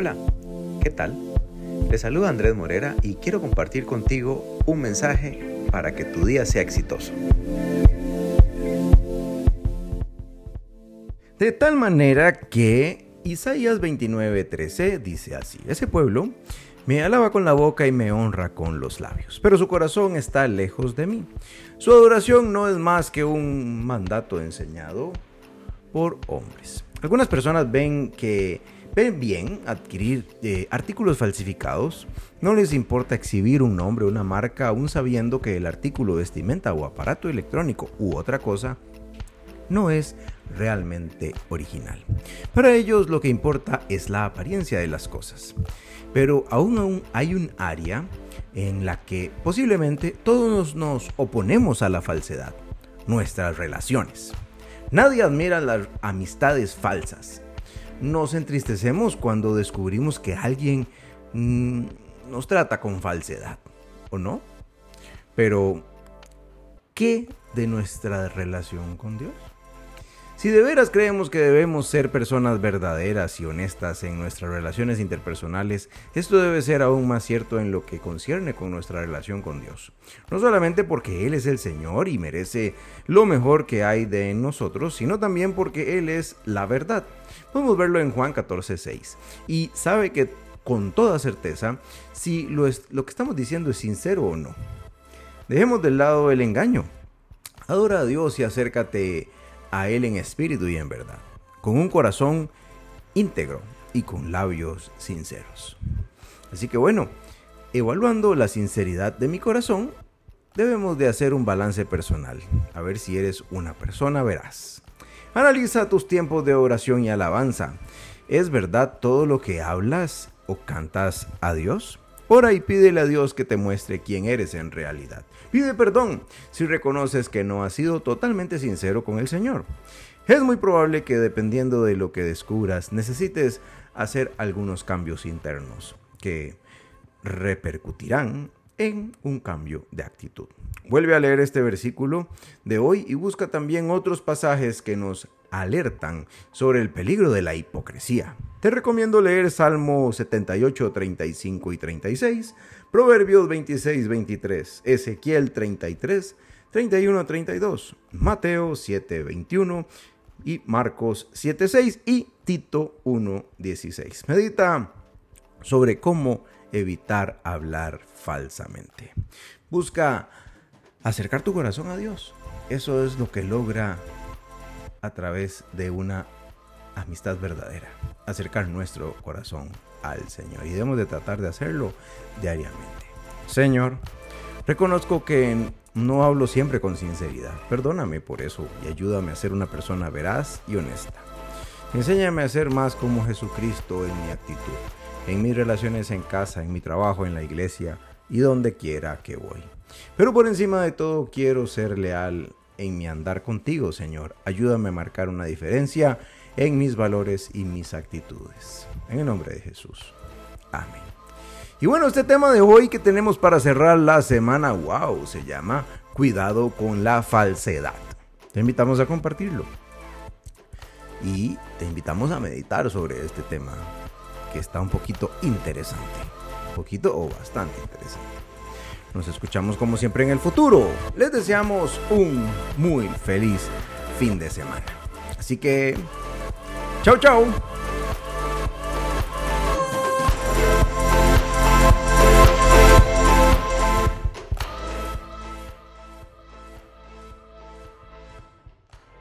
Hola, ¿qué tal? Te saluda Andrés Morera y quiero compartir contigo un mensaje para que tu día sea exitoso. De tal manera que Isaías 29:13 dice así, ese pueblo me alaba con la boca y me honra con los labios, pero su corazón está lejos de mí. Su adoración no es más que un mandato enseñado por hombres. Algunas personas ven que ven bien adquirir eh, artículos falsificados, no les importa exhibir un nombre, una marca, aún sabiendo que el artículo vestimenta o aparato electrónico u otra cosa no es realmente original. Para ellos lo que importa es la apariencia de las cosas. Pero aún, aún hay un área en la que posiblemente todos nos oponemos a la falsedad, nuestras relaciones. Nadie admira las amistades falsas. Nos entristecemos cuando descubrimos que alguien mm, nos trata con falsedad, ¿o no? Pero, ¿qué de nuestra relación con Dios? Si de veras creemos que debemos ser personas verdaderas y honestas en nuestras relaciones interpersonales, esto debe ser aún más cierto en lo que concierne con nuestra relación con Dios. No solamente porque Él es el Señor y merece lo mejor que hay de nosotros, sino también porque Él es la verdad. Podemos verlo en Juan 14:6. Y sabe que con toda certeza si lo, lo que estamos diciendo es sincero o no. Dejemos de lado el engaño. Adora a Dios y acércate a Él en espíritu y en verdad, con un corazón íntegro y con labios sinceros. Así que bueno, evaluando la sinceridad de mi corazón, debemos de hacer un balance personal, a ver si eres una persona veraz. Analiza tus tiempos de oración y alabanza. ¿Es verdad todo lo que hablas o cantas a Dios? Ora y pídele a Dios que te muestre quién eres en realidad. Pide perdón si reconoces que no has sido totalmente sincero con el Señor. Es muy probable que dependiendo de lo que descubras necesites hacer algunos cambios internos que repercutirán en un cambio de actitud. Vuelve a leer este versículo de hoy y busca también otros pasajes que nos alertan sobre el peligro de la hipocresía. Te recomiendo leer Salmo 78, 35 y 36, Proverbios 26, 23, Ezequiel 33, 31, 32, Mateo 7, 21 y Marcos 7, 6 y Tito 1, 16. Medita sobre cómo evitar hablar falsamente. Busca acercar tu corazón a Dios. Eso es lo que logra a través de una amistad verdadera, acercar nuestro corazón al Señor. Y debemos de tratar de hacerlo diariamente. Señor, reconozco que no hablo siempre con sinceridad. Perdóname por eso y ayúdame a ser una persona veraz y honesta. Enséñame a ser más como Jesucristo en mi actitud, en mis relaciones en casa, en mi trabajo, en la iglesia y donde quiera que voy. Pero por encima de todo quiero ser leal en mi andar contigo, Señor. Ayúdame a marcar una diferencia en mis valores y mis actitudes. En el nombre de Jesús. Amén. Y bueno, este tema de hoy que tenemos para cerrar la semana, wow, se llama Cuidado con la falsedad. Te invitamos a compartirlo. Y te invitamos a meditar sobre este tema, que está un poquito interesante. Un poquito o bastante interesante. Nos escuchamos como siempre en el futuro. Les deseamos un muy feliz fin de semana. Así que, chao, chao.